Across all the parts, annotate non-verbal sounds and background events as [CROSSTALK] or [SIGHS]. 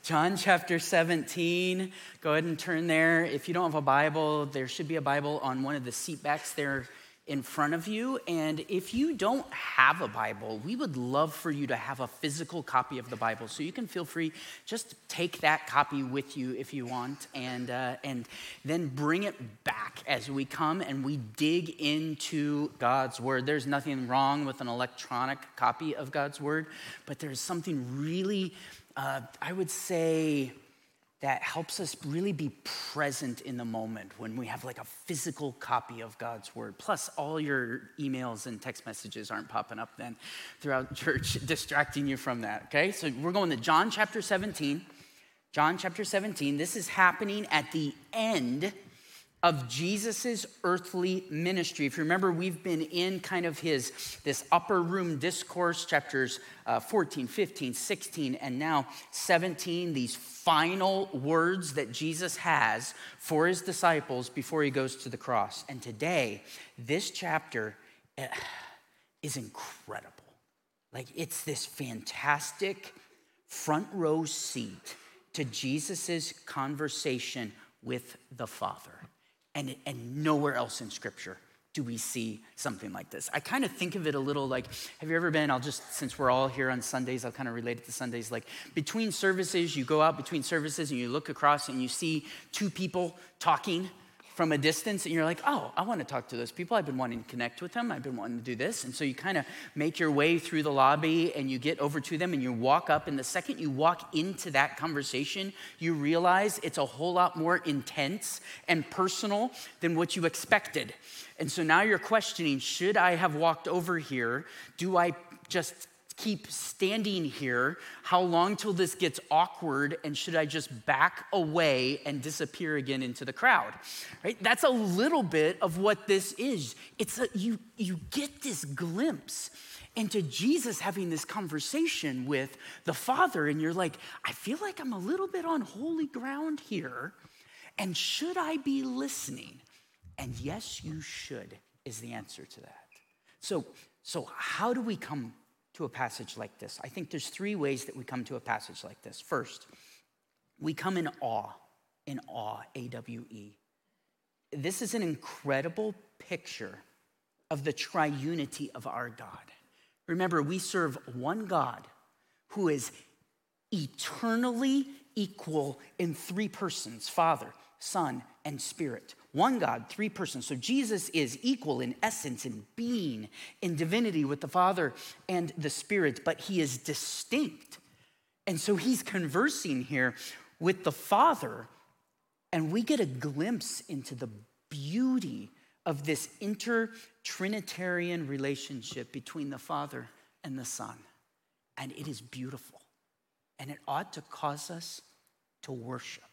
John chapter 17. Go ahead and turn there. If you don't have a Bible, there should be a Bible on one of the seat backs there in front of you. And if you don't have a Bible, we would love for you to have a physical copy of the Bible. So you can feel free, just take that copy with you if you want, and, uh, and then bring it back as we come and we dig into God's Word. There's nothing wrong with an electronic copy of God's Word, but there's something really, uh, I would say, that helps us really be present in the moment when we have like a physical copy of God's word. Plus, all your emails and text messages aren't popping up then throughout [LAUGHS] church, distracting you from that. Okay, so we're going to John chapter 17. John chapter 17. This is happening at the end of Jesus's earthly ministry. If you remember, we've been in kind of his this upper room discourse, chapters uh, 14, 15, 16, and now 17, these final words that Jesus has for his disciples before he goes to the cross. And today, this chapter eh, is incredible. Like it's this fantastic front row seat to Jesus's conversation with the Father. And, and nowhere else in Scripture do we see something like this. I kind of think of it a little like have you ever been, I'll just, since we're all here on Sundays, I'll kind of relate it to Sundays. Like between services, you go out between services and you look across and you see two people talking from a distance and you're like, oh, I want to talk to those people. I've been wanting to connect with them. I've been wanting to do this. And so you kind of make your way through the lobby and you get over to them and you walk up. And the second you walk into that conversation, you realize it's a whole lot more intense and personal than what you expected. And so now you're questioning should I have walked over here? Do I just keep standing here? How long till this gets awkward? And should I just back away and disappear again into the crowd? Right? That's a little bit of what this is. It's a, you, you get this glimpse into Jesus having this conversation with the Father, and you're like, I feel like I'm a little bit on holy ground here. And should I be listening? And yes, you should, is the answer to that. So, so how do we come to a passage like this? I think there's three ways that we come to a passage like this. First, we come in awe, in awe, A W E. This is an incredible picture of the triunity of our God. Remember, we serve one God who is eternally equal in three persons Father, Son, and Spirit. One God, three persons. So Jesus is equal in essence, in being, in divinity with the Father and the Spirit, but he is distinct. And so he's conversing here with the Father, and we get a glimpse into the beauty of this inter-Trinitarian relationship between the Father and the Son. And it is beautiful. And it ought to cause us to worship.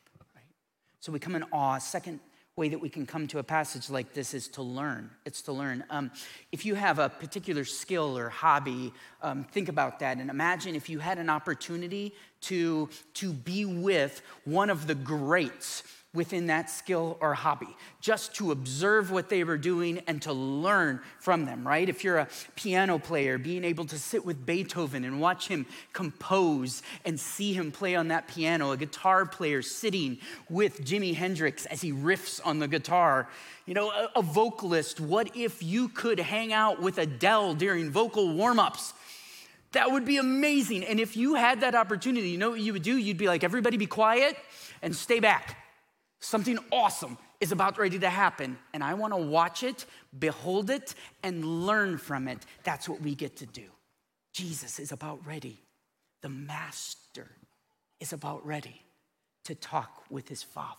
So we come in awe. Second way that we can come to a passage like this is to learn. It's to learn. Um, if you have a particular skill or hobby, um, think about that and imagine if you had an opportunity to, to be with one of the greats within that skill or hobby, just to observe what they were doing and to learn from them, right? If you're a piano player, being able to sit with Beethoven and watch him compose and see him play on that piano, a guitar player sitting with Jimi Hendrix as he riffs on the guitar, you know, a, a vocalist, what if you could hang out with Adele during vocal warm ups? That would be amazing. And if you had that opportunity, you know what you would do? You'd be like, everybody be quiet and stay back Something awesome is about ready to happen, and I want to watch it, behold it, and learn from it. That's what we get to do. Jesus is about ready. The Master is about ready to talk with his Father.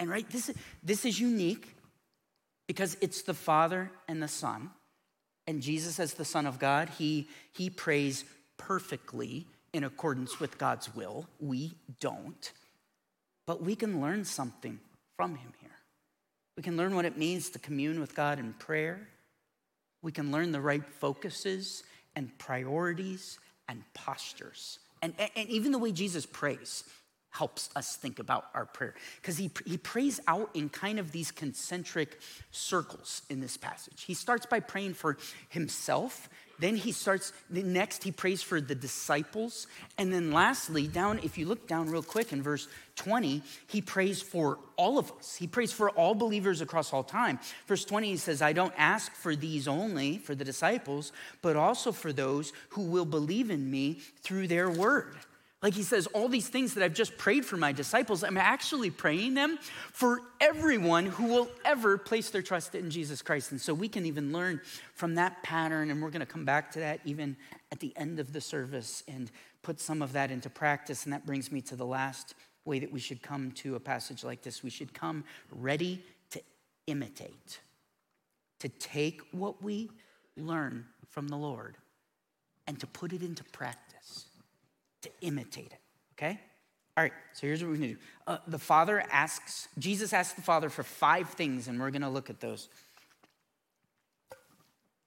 And right, this is, this is unique because it's the Father and the Son. And Jesus, as the Son of God, he, he prays perfectly in accordance with God's will. We don't. But we can learn something from him here. We can learn what it means to commune with God in prayer. We can learn the right focuses and priorities and postures. And, and even the way Jesus prays, helps us think about our prayer because he, he prays out in kind of these concentric circles in this passage. He starts by praying for himself, then he starts, next he prays for the disciples, and then lastly, down, if you look down real quick in verse 20, he prays for all of us. He prays for all believers across all time. Verse 20, he says, I don't ask for these only, for the disciples, but also for those who will believe in me through their word. Like he says, all these things that I've just prayed for my disciples, I'm actually praying them for everyone who will ever place their trust in Jesus Christ. And so we can even learn from that pattern, and we're going to come back to that even at the end of the service and put some of that into practice. And that brings me to the last way that we should come to a passage like this. We should come ready to imitate, to take what we learn from the Lord and to put it into practice to imitate it, okay? All right, so here's what we're gonna do. Uh, the Father asks, Jesus asks the Father for five things, and we're gonna look at those.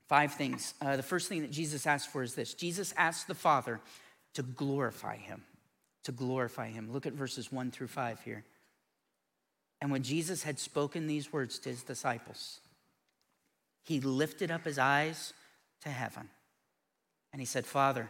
Five things. Uh, the first thing that Jesus asks for is this Jesus asks the Father to glorify him, to glorify him. Look at verses one through five here. And when Jesus had spoken these words to his disciples, he lifted up his eyes to heaven and he said, Father,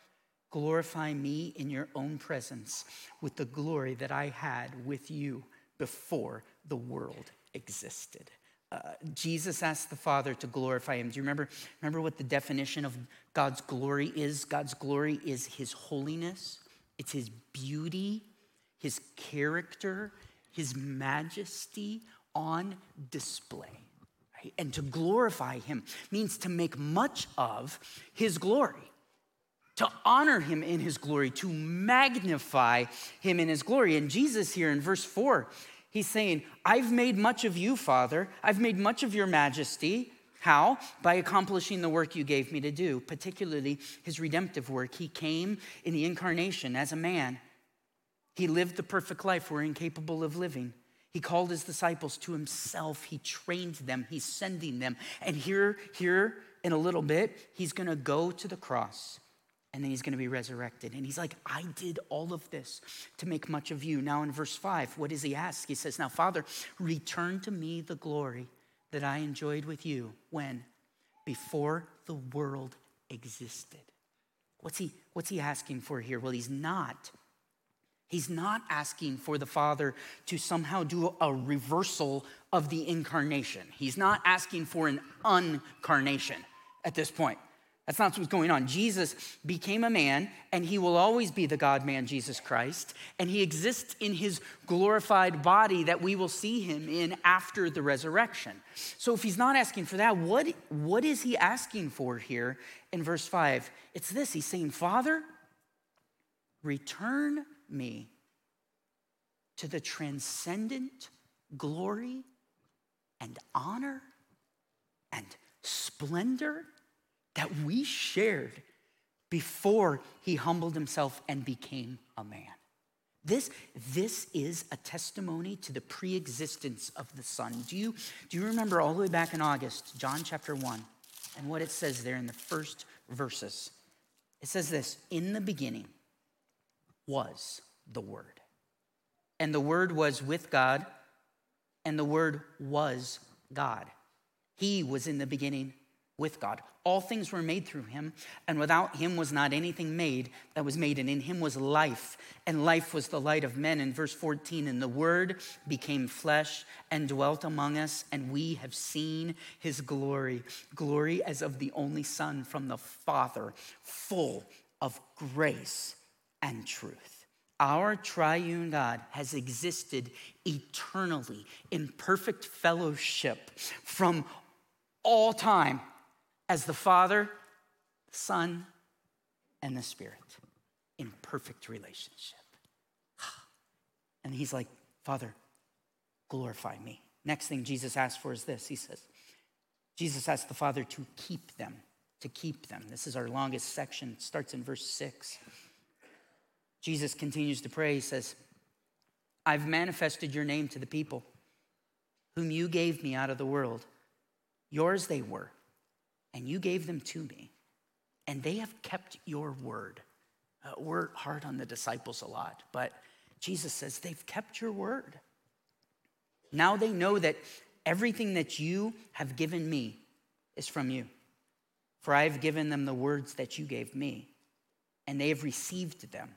Glorify me in your own presence with the glory that I had with you before the world existed. Uh, Jesus asked the Father to glorify him. Do you remember, remember what the definition of God's glory is? God's glory is his holiness, it's his beauty, his character, his majesty on display. Right? And to glorify him means to make much of his glory to honor him in his glory, to magnify him in his glory. And Jesus here in verse 4, he's saying, I've made much of you, Father. I've made much of your majesty. How? By accomplishing the work you gave me to do, particularly his redemptive work. He came in the incarnation as a man. He lived the perfect life we're incapable of living. He called his disciples to himself. He trained them. He's sending them. And here, here in a little bit, he's going to go to the cross and then he's going to be resurrected. And he's like, I did all of this to make much of you. Now, in verse 5, what does he ask? He says, Now, Father, return to me the glory that I enjoyed with you when? Before the world existed. What's he, what's he asking for here? Well, he's not. He's not asking for the Father to somehow do a reversal of the incarnation. He's not asking for an uncarnation at this point. That's not what's going on. Jesus became a man, and he will always be the God man, Jesus Christ. And he exists in his glorified body that we will see him in after the resurrection. So if he's not asking for that, what, what is he asking for here in verse 5? It's this He's saying, Father, return me to the transcendent glory and honor and splendor that we shared before he humbled himself and became a man. This, this is a testimony to the pre-existence of the Son. Do you, do you remember all the way back in August, John chapter 1, and what it says there in the first verses? It says this In the beginning was the Word, and the Word was with God, and the Word was God. He was in the beginning with God. All things were made through him, and without him was not anything made that was made. And in him was life, and life was the light of men. In verse 14, and the word became flesh and dwelt among us, and we have seen his glory glory as of the only Son from the Father, full of grace and truth. Our triune God has existed eternally in perfect fellowship from all time as the Father, the Son, and the Spirit in perfect relationship. [SIGHS] And he's like, Father, glorify me. Next thing Jesus asks for is this He says, Jesus asked the Father to keep them, to keep them. This is our longest section, it starts in verse six. Jesus continues to pray. He says, I've manifested your name to the people whom you gave me out of the world. Yours they were, and you gave them to me, and they have kept your word. Uh, we're hard on the disciples a lot, but Jesus says they've kept your word. Now they know that everything that you have given me is from you. For I have given them the words that you gave me, and they have received them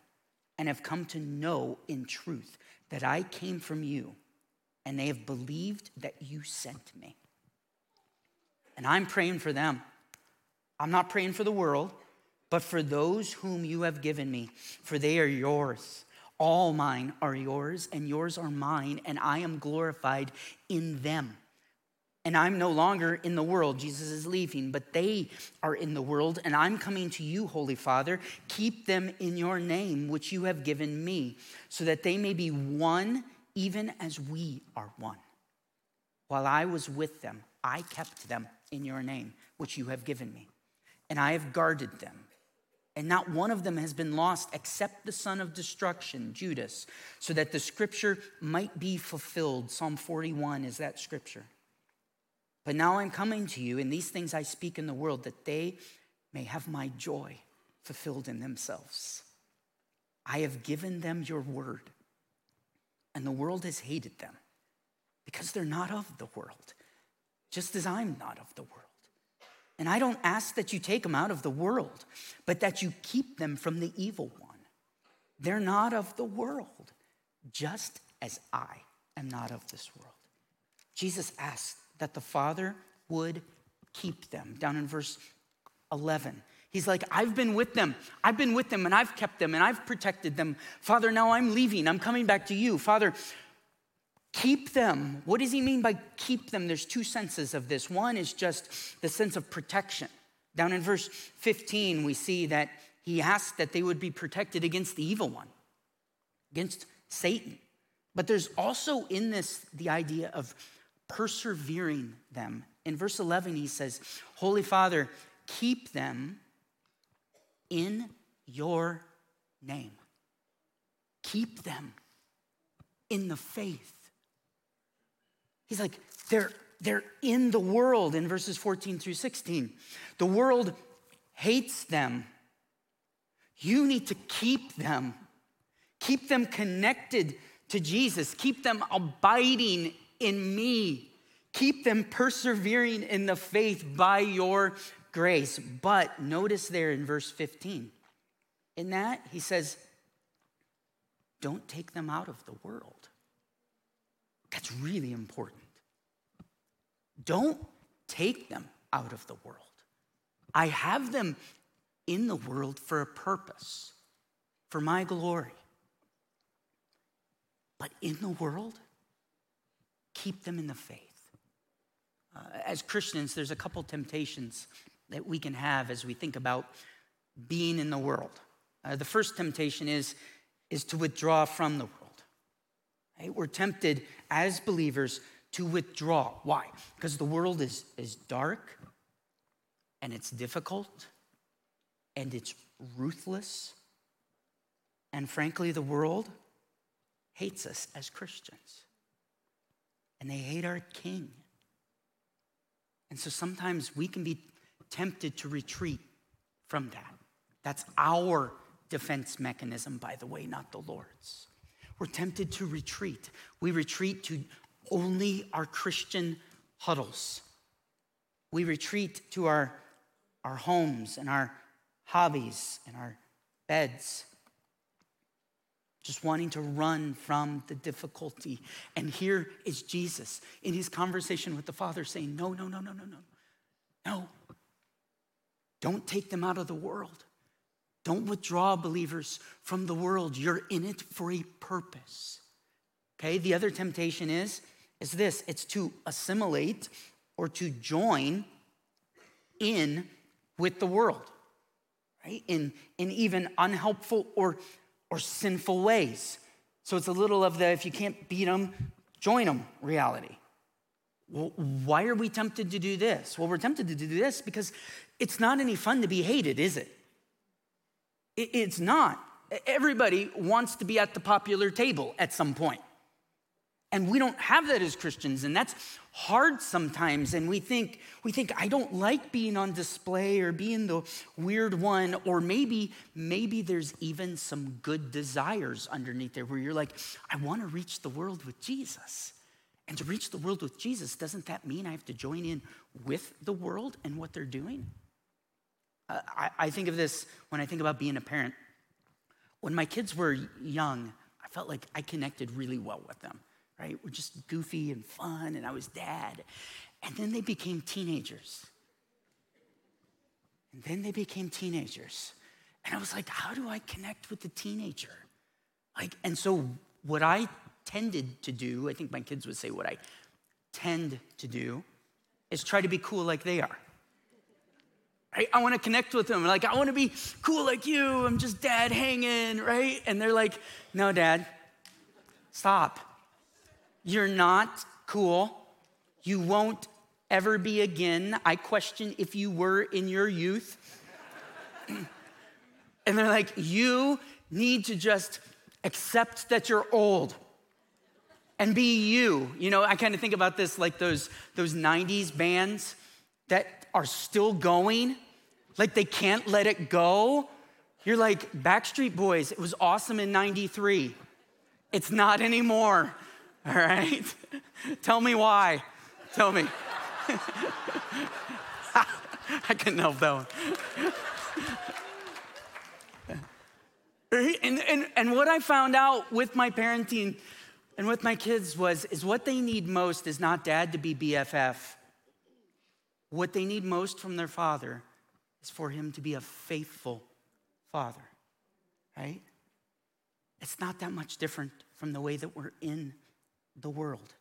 and have come to know in truth that I came from you, and they have believed that you sent me. And I'm praying for them. I'm not praying for the world, but for those whom you have given me, for they are yours. All mine are yours, and yours are mine, and I am glorified in them. And I'm no longer in the world. Jesus is leaving, but they are in the world, and I'm coming to you, Holy Father. Keep them in your name, which you have given me, so that they may be one, even as we are one. While I was with them, I kept them in your name, which you have given me, and I have guarded them. And not one of them has been lost except the son of destruction, Judas, so that the scripture might be fulfilled. Psalm 41 is that scripture. But now I'm coming to you, and these things I speak in the world, that they may have my joy fulfilled in themselves. I have given them your word, and the world has hated them because they're not of the world, just as I'm not of the world. And I don't ask that you take them out of the world, but that you keep them from the evil one. They're not of the world, just as I am not of this world. Jesus asked that the Father would keep them. Down in verse 11, he's like, I've been with them. I've been with them and I've kept them and I've protected them. Father, now I'm leaving. I'm coming back to you. Father, keep them. What does he mean by keep them? There's two senses of this. One is just the sense of protection. Down in verse 15, we see that he asked that they would be protected against the evil one, against Satan. But there's also in this the idea of persevering them. In verse 11, he says, Holy Father, keep them in your name. Keep them in the faith. He's like, they're, they're in the world in verses 14 through 16. The world hates them. You need to keep them. Keep them connected to Jesus. Keep them abiding in me. Keep them persevering in the faith by your grace. But notice there in verse 15, in that he says, don't take them out of the world. That's really important. Don't take them out of the world. I have them in the world for a purpose, for my glory. But in the world, keep them in the faith. Uh, as Christians, there's a couple temptations that we can have as we think about being in the world. Uh, the first temptation is, is to withdraw from the world. Right? We're tempted as believers to withdraw. Why? Because the world is, is dark and it's difficult and it's ruthless. And frankly, the world hates us as Christians and they hate our king. And so sometimes we can be tempted to retreat from that. That's our defense mechanism, by the way, not the Lord's. We're tempted to retreat. We retreat to only our Christian huddles. We retreat to our, our homes and our hobbies and our beds just wanting to run from the difficulty. And here is Jesus in his conversation with the Father saying, No, no, no, no, no, no. No. Don't take them out of the world. Don't withdraw believers from the world. You're in it for a purpose. Okay, the other temptation is is this it's to assimilate or to join in with the world, right? In, in even unhelpful or or sinful ways. So it's a little of the if you can't beat them, join them reality. Well, why are we tempted to do this? Well, we're tempted to do this because it's not any fun to be hated, is it? It's not. Everybody wants to be at the popular table at some point. And we don't have that as Christians, and that's hard sometimes. And we think, we think, I don't like being on display or being the weird one, or maybe, maybe there's even some good desires underneath there where you're like, I want to reach the world with Jesus. And to reach the world with Jesus, doesn't that mean I have to join in with the world and what they're doing? Uh, I, I think of this when I think about being a parent. When my kids were young, I felt like I connected really well with them right? We're just goofy and fun, and I was dad. And then they became teenagers. And then they became teenagers. And I was like, how do I connect with the teenager? Like, and so what I tended to do, I think my kids would say what I tend to do, is try to be cool like they are. Right? I want to connect with them. Like, I want to be cool like you. I'm just dad hanging, right? And they're like, no, dad, stop. You're not cool. You won't ever be again. I question if you were in your youth. [CLEARS THROAT] and they're like, You need to just accept that you're old and be you. You know, I kind of think about this like those, those 90s bands that are still going, like they can't let it go. You're like, Backstreet Boys, it was awesome in 93. It's not anymore. [LAUGHS] All right? Tell me why. Tell me. [LAUGHS] I couldn't help that one. and, and, and what I found out with my parenting and with my kids was is what they need most is not dad to be BFF. What they need most from their father is for him to be a faithful father, right? It's not that much different from the way that we're in the world.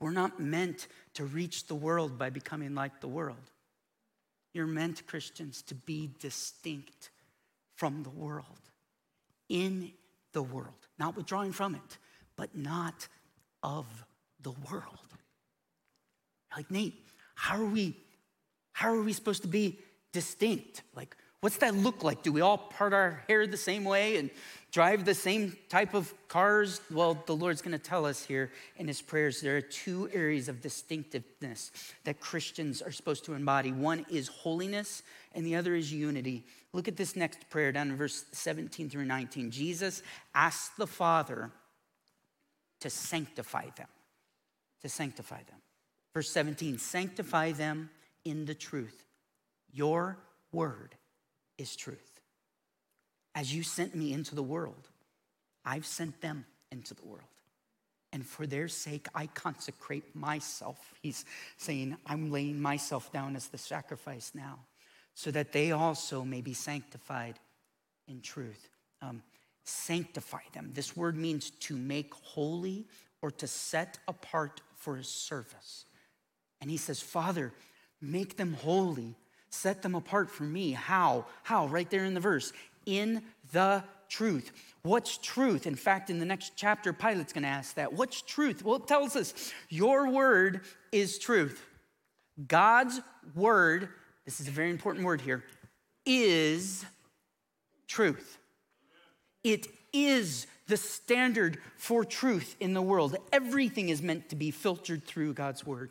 We're not meant to reach the world by becoming like the world. You're meant, Christians, to be distinct from the world, in the world, not withdrawing from it, but not of the world. Like, Nate, how are we, how are we supposed to be distinct? Like, what's that look like? Do we all part our hair the same way and drive the same type of cars? Well, the Lord's going to tell us here in his prayers there are two areas of distinctiveness that Christians are supposed to embody. One is holiness, and the other is unity. Look at this next prayer down in verse 17 through 19. Jesus asked the Father to sanctify them, to sanctify them. Verse 17, sanctify them in the truth. Your word is truth. As you sent me into the world, I've sent them into the world. And for their sake, I consecrate myself. He's saying, I'm laying myself down as the sacrifice now, so that they also may be sanctified in truth. Um, sanctify them. This word means to make holy or to set apart for a service. And he says, Father, make them holy, set them apart for me. How? How? Right there in the verse in the truth. What's truth? In fact, in the next chapter, Pilate's gonna ask that. What's truth? Well, it tells us your word is truth. God's word, this is a very important word here, is truth. It is the standard for truth in the world. Everything is meant to be filtered through God's word.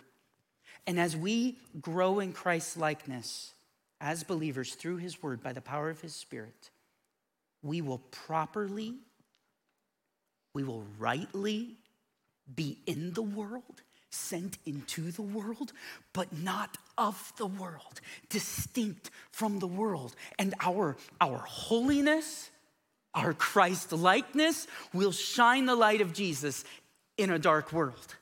And as we grow in Christ's likeness as believers through his word by the power of his spirit, we will properly, we will rightly be in the world, sent into the world, but not of the world, distinct from the world. And our, our holiness, our Christ likeness will shine the light of Jesus in a dark world.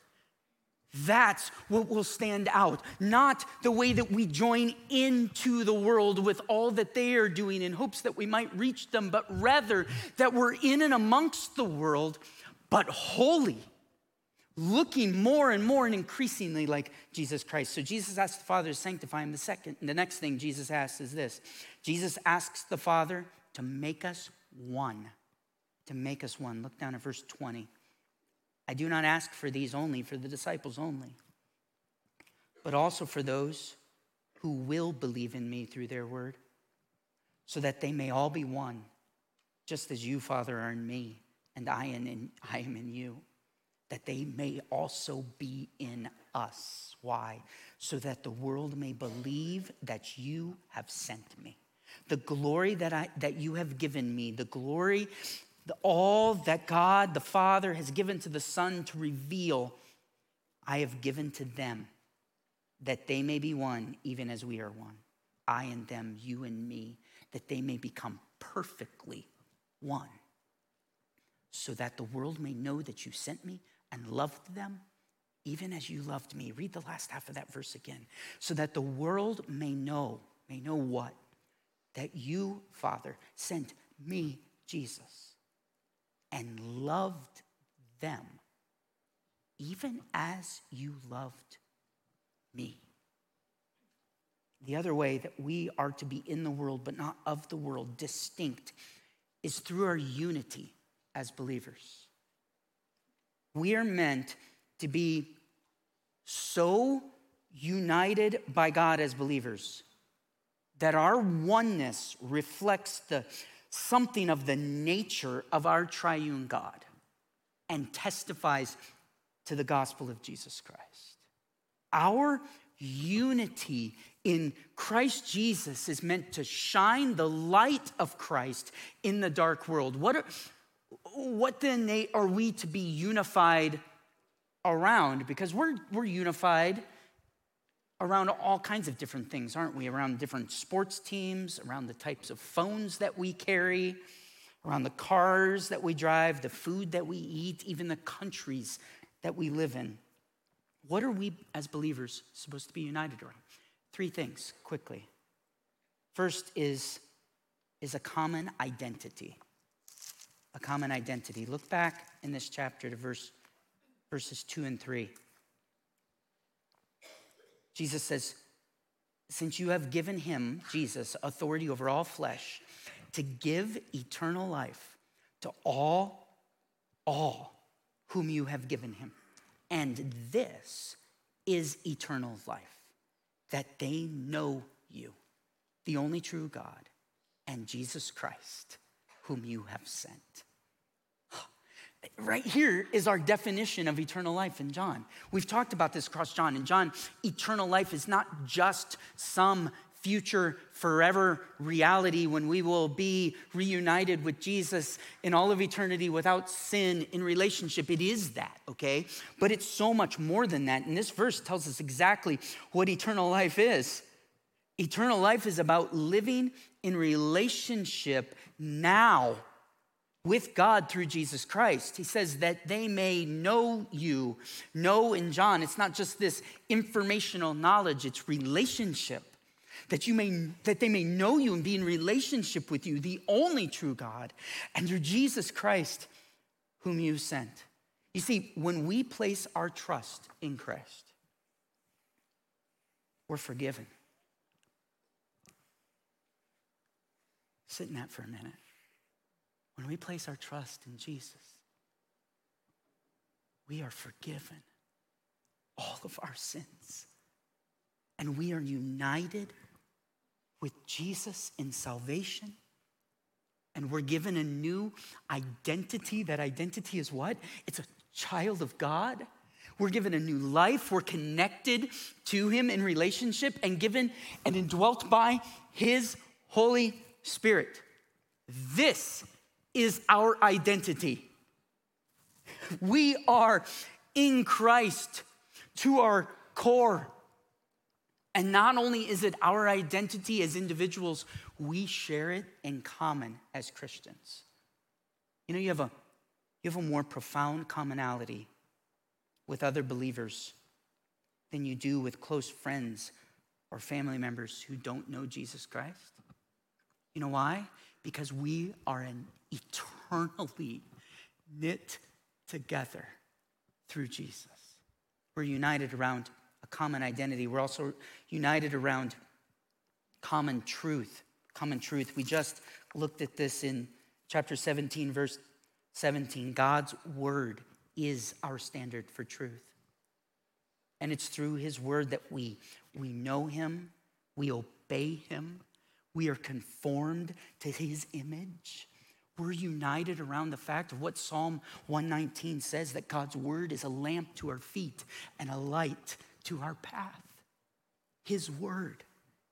That's what will stand out, not the way that we join into the world with all that they are doing in hopes that we might reach them, but rather that we're in and amongst the world, but holy, looking more and more and increasingly like Jesus Christ. So Jesus asks the Father to sanctify him. The second, the next thing Jesus asks is this Jesus asks the Father to make us one, to make us one. Look down at verse 20. I do not ask for these only, for the disciples only, but also for those who will believe in me through their word, so that they may all be one, just as you, Father, are in me, and I am in, I am in you, that they may also be in us. Why? So that the world may believe that you have sent me. The glory that, I, that you have given me, the glory the, all that God the Father has given to the Son to reveal, I have given to them, that they may be one, even as we are one. I and them, you and me, that they may become perfectly one, so that the world may know that you sent me and loved them, even as you loved me. Read the last half of that verse again. So that the world may know, may know what? That you, Father, sent me, Jesus and loved them, even as you loved me. The other way that we are to be in the world, but not of the world, distinct, is through our unity as believers. We are meant to be so united by God as believers that our oneness reflects the something of the nature of our triune God and testifies to the gospel of Jesus Christ. Our unity in Christ Jesus is meant to shine the light of Christ in the dark world. What, are, what then are we to be unified around? Because we're, we're unified around all kinds of different things, aren't we? Around different sports teams, around the types of phones that we carry, around the cars that we drive, the food that we eat, even the countries that we live in. What are we as believers supposed to be united around? Three things quickly. First is, is a common identity. A common identity. Look back in this chapter to verse, verses two and three. Jesus says, Since you have given him, Jesus, authority over all flesh, to give eternal life to all, all whom you have given him. And this is eternal life, that they know you, the only true God, and Jesus Christ, whom you have sent right here is our definition of eternal life in John. We've talked about this across John. In John, eternal life is not just some future forever reality when we will be reunited with Jesus in all of eternity without sin in relationship. It is that, okay? But it's so much more than that. And this verse tells us exactly what eternal life is. Eternal life is about living in relationship now with God through Jesus Christ. He says that they may know you. Know in John, it's not just this informational knowledge, it's relationship. That you may that they may know you and be in relationship with you, the only true God, and through Jesus Christ, whom you sent. You see, when we place our trust in Christ, we're forgiven. Sit in that for a minute. When we place our trust in Jesus, we are forgiven all of our sins. And we are united with Jesus in salvation. And we're given a new identity. That identity is what? It's a child of God. We're given a new life. We're connected to Him in relationship and given and indwelt by His Holy Spirit. This is our identity. We are in Christ to our core. And not only is it our identity as individuals, we share it in common as Christians. You know, you have a, you have a more profound commonality with other believers than you do with close friends or family members who don't know Jesus Christ. You know why? Because we are an eternally knit together through Jesus. We're united around a common identity. We're also united around common truth. Common truth. We just looked at this in chapter 17, verse 17. God's word is our standard for truth. And it's through his word that we, we know him, we obey him, we are conformed to his image. We're united around the fact of what Psalm 119 says that God's word is a lamp to our feet and a light to our path. His word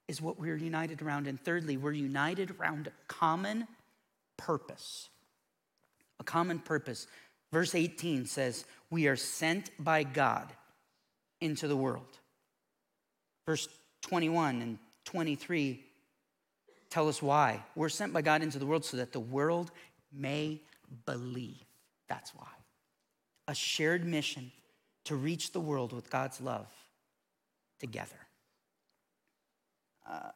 is what we're united around. And thirdly, we're united around a common purpose. A common purpose. Verse 18 says, We are sent by God into the world. Verse 21 and 23 tell us why. We're sent by God into the world so that the world may believe. That's why. A shared mission to reach the world with God's love together. Uh,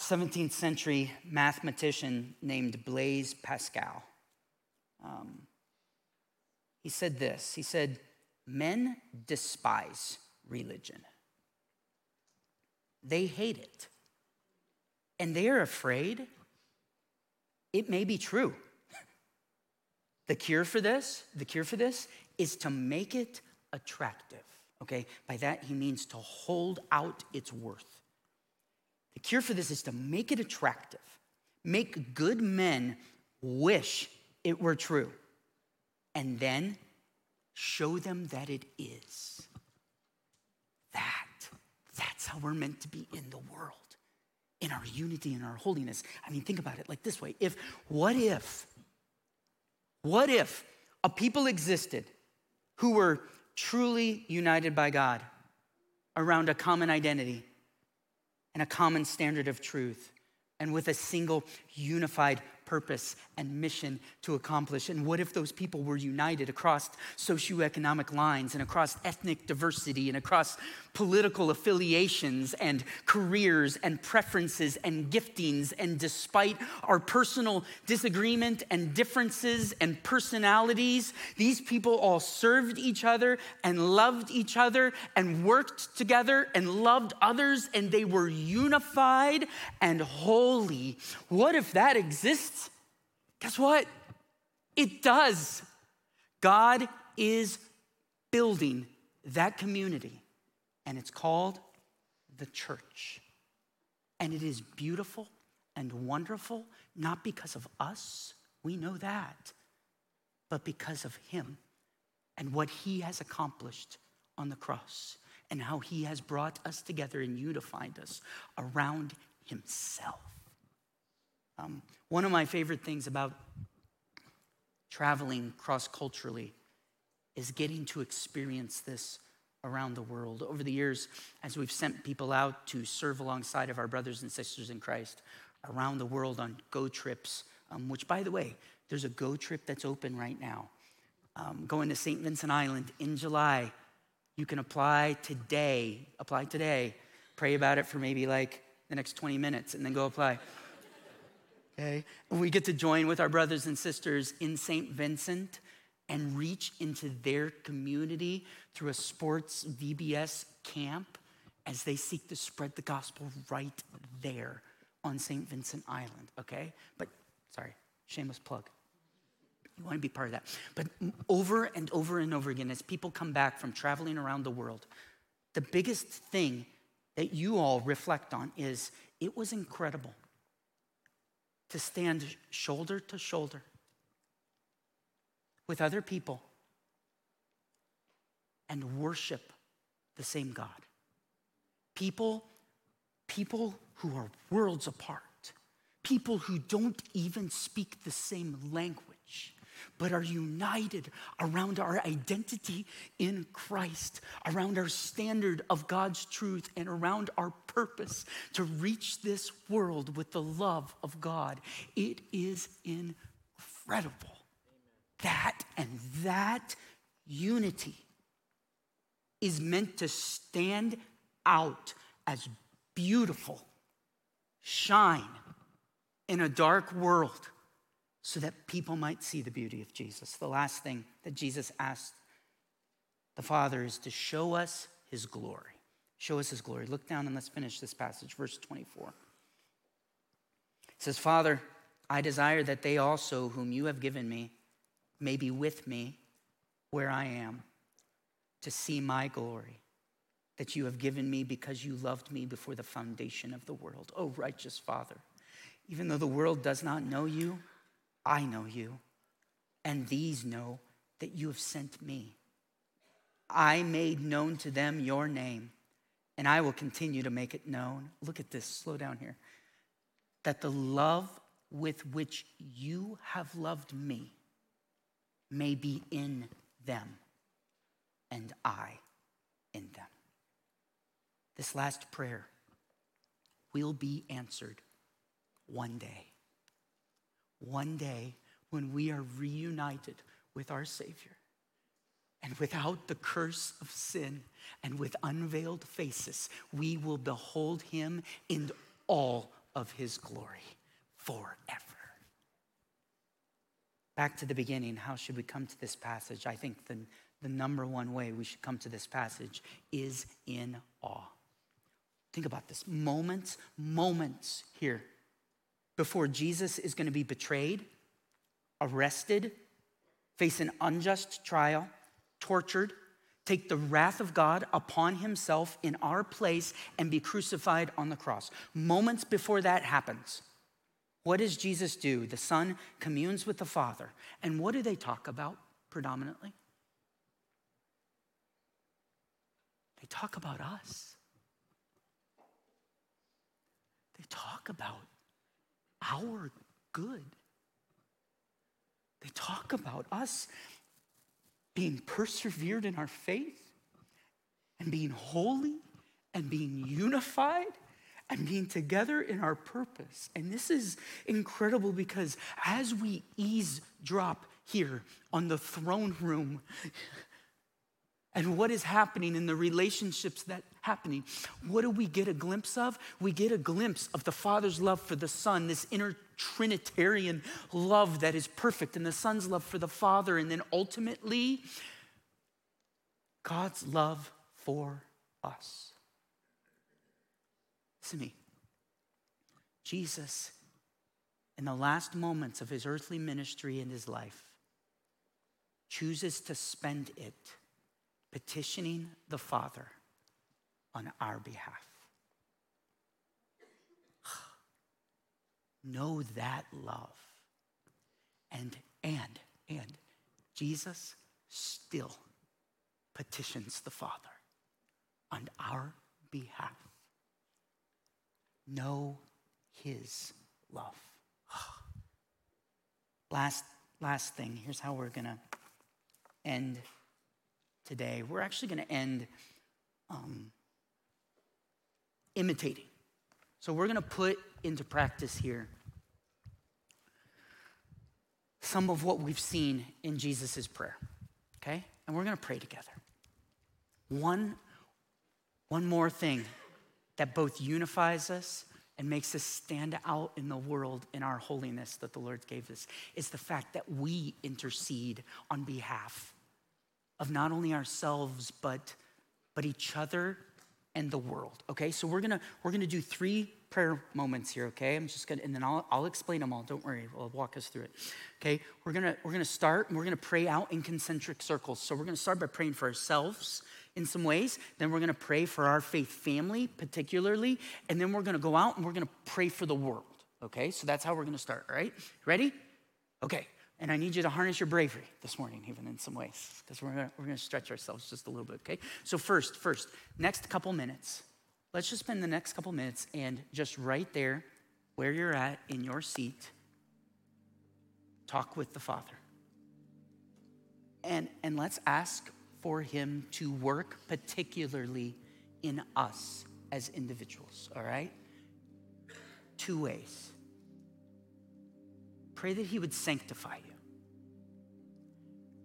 17th century mathematician named Blaise Pascal. Um, he said this He said, Men despise religion, they hate it, and they are afraid it may be true. [LAUGHS] The cure for this, the cure for this is to make it attractive. Okay? By that he means to hold out its worth. The cure for this is to make it attractive, make good men wish it were true, and then show them that it is. That, that's how we're meant to be in the world, in our unity and our holiness. I mean, think about it like this way. If, what if, what if a people existed who were truly united by God around a common identity? and a common standard of truth, and with a single unified purpose and mission to accomplish. And what if those people were united across socioeconomic lines and across ethnic diversity and across political affiliations and careers and preferences and giftings? And despite our personal disagreement and differences and personalities, these people all served each other and loved each other and worked together and loved others and they were unified and holy. What if that exists? Guess what? It does. God is building that community, and it's called the church. And it is beautiful and wonderful, not because of us, we know that, but because of Him and what He has accomplished on the cross and how He has brought us together and unified us around Himself. Um, one of my favorite things about traveling cross culturally is getting to experience this around the world. Over the years, as we've sent people out to serve alongside of our brothers and sisters in Christ around the world on go trips, um, which, by the way, there's a go trip that's open right now. Um, going to St. Vincent Island in July. You can apply today. Apply today. Pray about it for maybe like the next 20 minutes and then go apply okay? We get to join with our brothers and sisters in St. Vincent and reach into their community through a sports VBS camp as they seek to spread the gospel right there on St. Vincent Island, okay? But sorry, shameless plug. You want to be part of that. But over and over and over again, as people come back from traveling around the world, the biggest thing that you all reflect on is it was incredible to stand shoulder to shoulder with other people and worship the same God. People, people who are worlds apart, people who don't even speak the same language, but are united around our identity in Christ, around our standard of God's truth, and around our purpose to reach this world with the love of God. It is incredible. That and that unity is meant to stand out as beautiful, shine in a dark world so that people might see the beauty of Jesus. The last thing that Jesus asked the Father is to show us his glory. Show us his glory. Look down and let's finish this passage, verse 24. It says, Father, I desire that they also, whom you have given me, may be with me where I am to see my glory that you have given me because you loved me before the foundation of the world. Oh, righteous Father, even though the world does not know you, I know you, and these know that you have sent me. I made known to them your name, and I will continue to make it known. Look at this, slow down here. That the love with which you have loved me may be in them, and I in them. This last prayer will be answered one day. One day when we are reunited with our Savior and without the curse of sin and with unveiled faces, we will behold Him in all of His glory forever. Back to the beginning, how should we come to this passage? I think the, the number one way we should come to this passage is in awe. Think about this moments, moments here before Jesus is going to be betrayed, arrested, face an unjust trial, tortured, take the wrath of God upon himself in our place, and be crucified on the cross. Moments before that happens, what does Jesus do? The Son communes with the Father. And what do they talk about predominantly? They talk about us. They talk about our good. They talk about us being persevered in our faith and being holy and being unified and being together in our purpose. And this is incredible because as we eavesdrop here on the throne room and what is happening in the relationships that happening? What do we get a glimpse of? We get a glimpse of the father's love for the son this inner trinitarian love that is perfect and the son's love for the father and then ultimately god's love for us. Listen to me. Jesus in the last moments of his earthly ministry and his life chooses to spend it petitioning the Father on our behalf. [SIGHS] know that love. And, and, and Jesus still petitions the Father on our behalf. Know his love. [SIGHS] last, last thing, here's how we're going to end today, we're actually going to end um, imitating. So we're going to put into practice here some of what we've seen in Jesus' prayer, okay? And we're going to pray together. One, one more thing that both unifies us and makes us stand out in the world in our holiness that the Lord gave us is the fact that we intercede on behalf of not only ourselves, but, but each other and the world. Okay, so we're gonna we're gonna do three prayer moments here. Okay, I'm just gonna and then I'll I'll explain them all. Don't worry, I'll walk us through it. Okay, we're gonna we're gonna start and we're gonna pray out in concentric circles. So we're gonna start by praying for ourselves in some ways. Then we're gonna pray for our faith family particularly, and then we're gonna go out and we're gonna pray for the world. Okay, so that's how we're gonna start. Right, ready? Okay. And I need you to harness your bravery this morning, even in some ways, because we're gonna, we're gonna stretch ourselves just a little bit, okay? So, first, first, next couple minutes, let's just spend the next couple minutes and just right there where you're at in your seat, talk with the Father. And, and let's ask for Him to work particularly in us as individuals, all right? Two ways. Pray that He would sanctify you.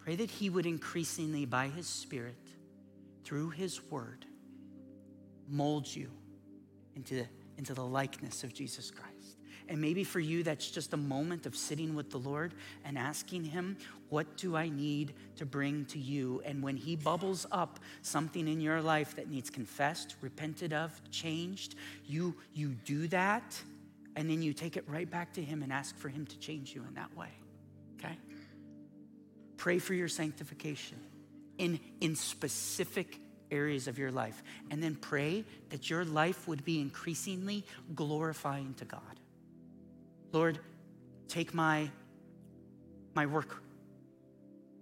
Pray that He would increasingly, by His Spirit, through His Word, mold you into the, into the likeness of Jesus Christ. And maybe for you, that's just a moment of sitting with the Lord and asking Him, What do I need to bring to you? And when He bubbles up something in your life that needs confessed, repented of, changed, you, you do that, and then you take it right back to Him and ask for Him to change you in that way. Pray for your sanctification. in, in specific areas of your life. And then pray that your life would be increasingly glorifying to God. Lord, take my, my work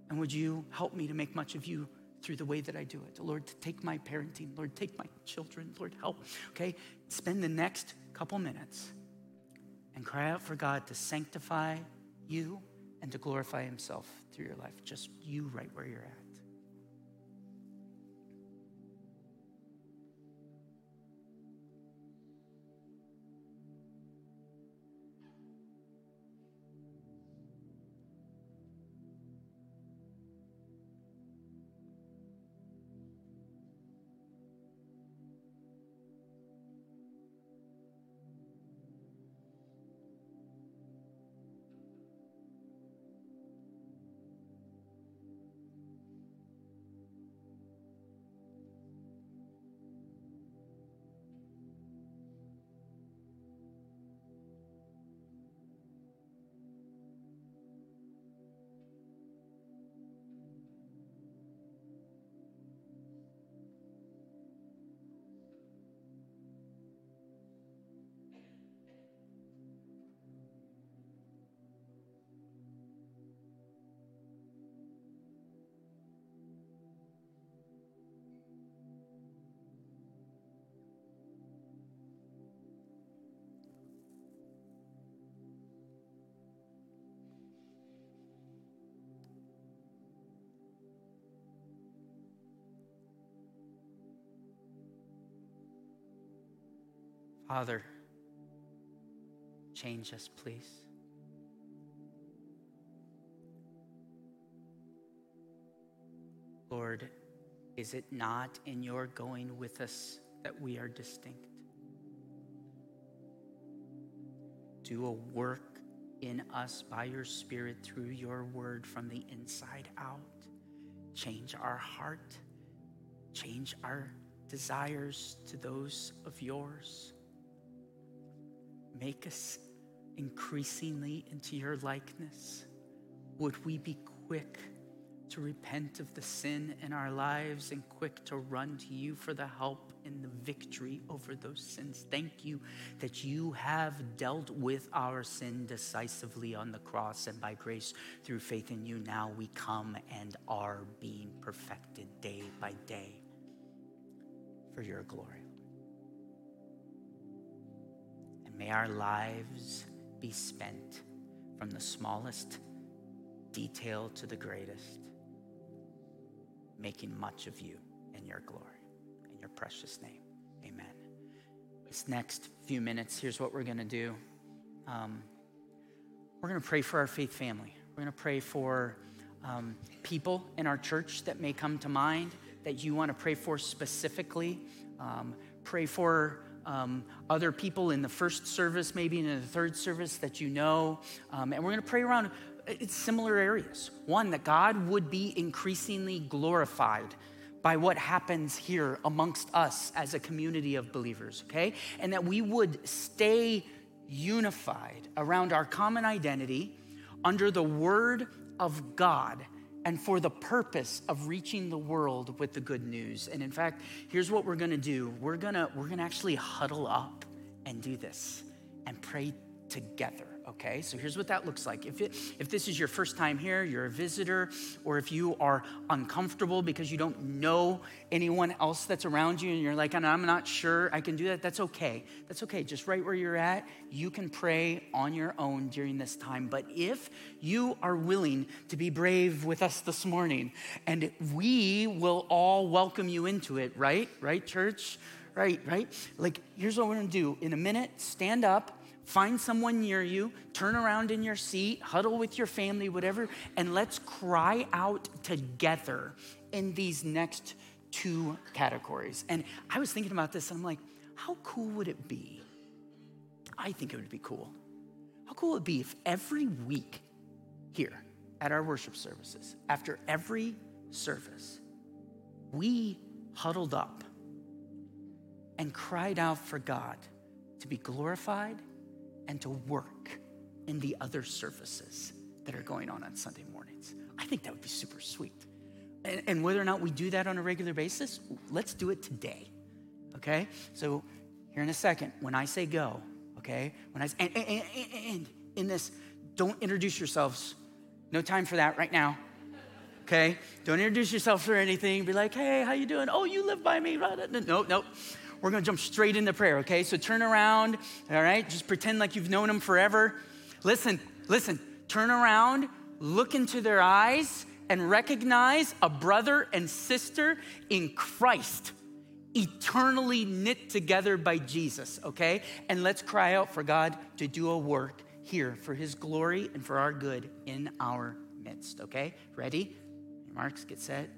and would you help me to make much of you through the way that I do it? Lord, take my parenting. Lord, take my children. Lord, help. Okay? Spend the next couple minutes and cry out for God to sanctify you and to glorify Himself through your life. Just you right where you're at. Father, change us, please. Lord, is it not in your going with us that we are distinct? Do a work in us by your Spirit through your word from the inside out. Change our heart, change our desires to those of yours. Make us increasingly into your likeness. Would we be quick to repent of the sin in our lives and quick to run to you for the help and the victory over those sins? Thank you that you have dealt with our sin decisively on the cross, and by grace through faith in you, now we come and are being perfected day by day for your glory. May our lives be spent from the smallest detail to the greatest, making much of you and your glory. In your precious name, amen. This next few minutes, here's what we're going to do. Um, we're going to pray for our faith family. We're going to pray for um, people in our church that may come to mind that you want to pray for specifically. Um, pray for um, other people in the first service, maybe in the third service that you know. Um, and we're going to pray around uh, similar areas. One, that God would be increasingly glorified by what happens here amongst us as a community of believers, okay? And that we would stay unified around our common identity under the word of God and for the purpose of reaching the world with the good news. And in fact, here's what we're gonna do we're gonna, we're gonna actually huddle up and do this and pray together okay? So here's what that looks like. If, it, if this is your first time here, you're a visitor, or if you are uncomfortable because you don't know anyone else that's around you and you're like, I'm not sure I can do that, that's okay. That's okay. Just right where you're at, you can pray on your own during this time. But if you are willing to be brave with us this morning, and we will all welcome you into it, right? Right, church? Right, right? Like, here's what we're gonna do. In a minute, stand up Find someone near you, turn around in your seat, huddle with your family, whatever, and let's cry out together in these next two categories. And I was thinking about this and I'm like, how cool would it be? I think it would be cool. How cool would it be if every week here at our worship services, after every service, we huddled up and cried out for God to be glorified and to work in the other services that are going on on Sunday mornings. I think that would be super sweet. And, and whether or not we do that on a regular basis, let's do it today. Okay? So, here in a second, when I say go, okay? When I and, and, and, in this, don't introduce yourselves. No time for that right now. Okay? Don't introduce yourself or anything. Be like, hey, how you doing? Oh, you live by me. No, no. We're gonna jump straight into prayer, okay? So turn around, all right? Just pretend like you've known them forever. Listen, listen, turn around, look into their eyes, and recognize a brother and sister in Christ, eternally knit together by Jesus, okay? And let's cry out for God to do a work here for his glory and for our good in our midst, okay? Ready? Marks, get set,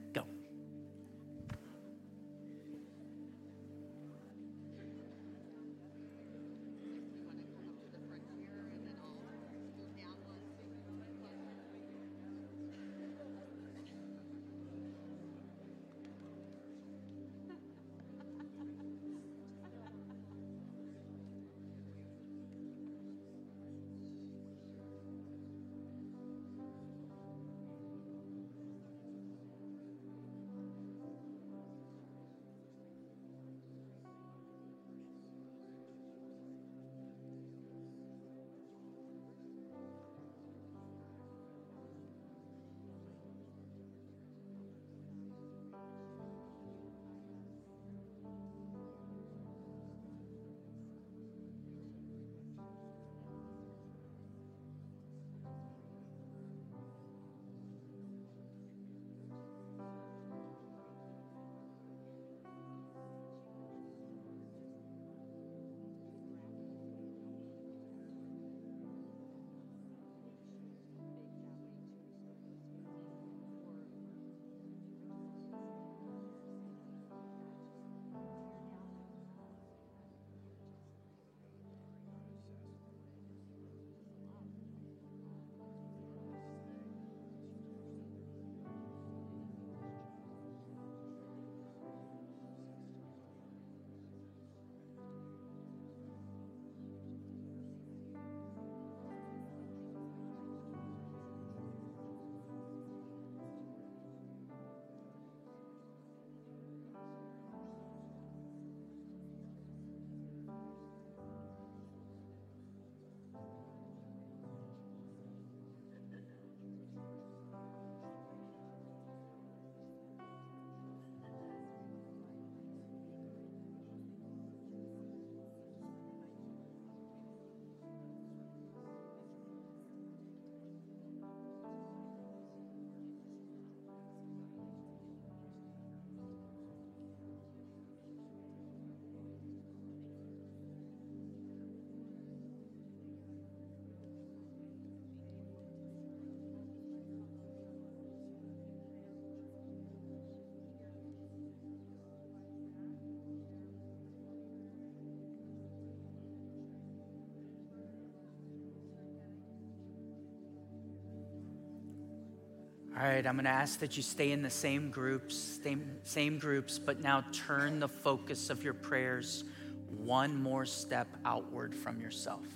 All right, I'm going to ask that you stay in the same groups, same, same groups, but now turn the focus of your prayers one more step outward from yourself.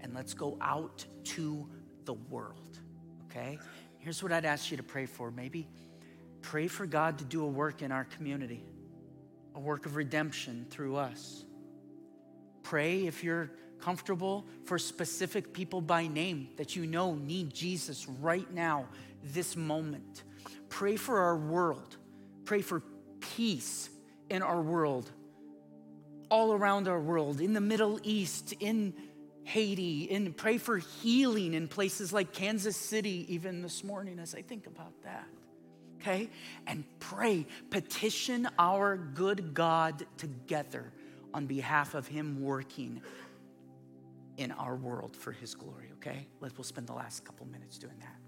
And let's go out to the world, okay? Here's what I'd ask you to pray for. Maybe pray for God to do a work in our community, a work of redemption through us. Pray if you're comfortable for specific people by name that you know need Jesus right now this moment. Pray for our world. Pray for peace in our world, all around our world, in the Middle East, in Haiti, and pray for healing in places like Kansas City, even this morning as I think about that. Okay? And pray, petition our good God together on behalf of Him working in our world for His glory. Okay? Let's, we'll spend the last couple minutes doing that.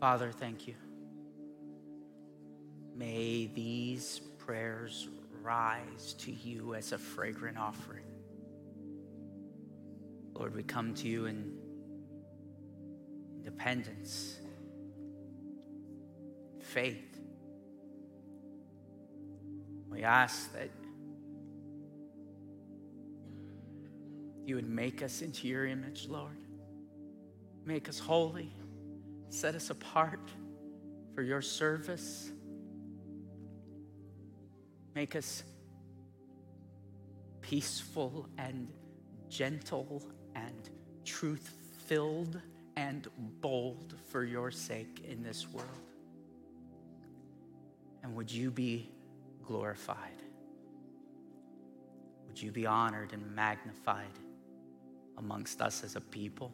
Father, thank you. May these prayers rise to you as a fragrant offering. Lord, we come to you in dependence, faith. We ask that you would make us into your image, Lord. Make us holy, set us apart for your service. Make us peaceful and gentle and truth filled and bold for your sake in this world. And would you be glorified? Would you be honored and magnified amongst us as a people?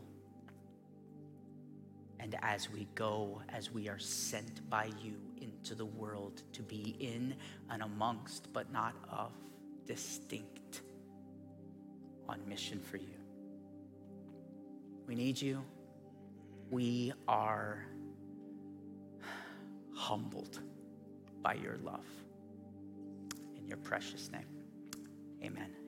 And as we go, as we are sent by you into the world to be in and amongst, but not of, distinct, on mission for you. We need you. We are humbled by your love. In your precious name, amen.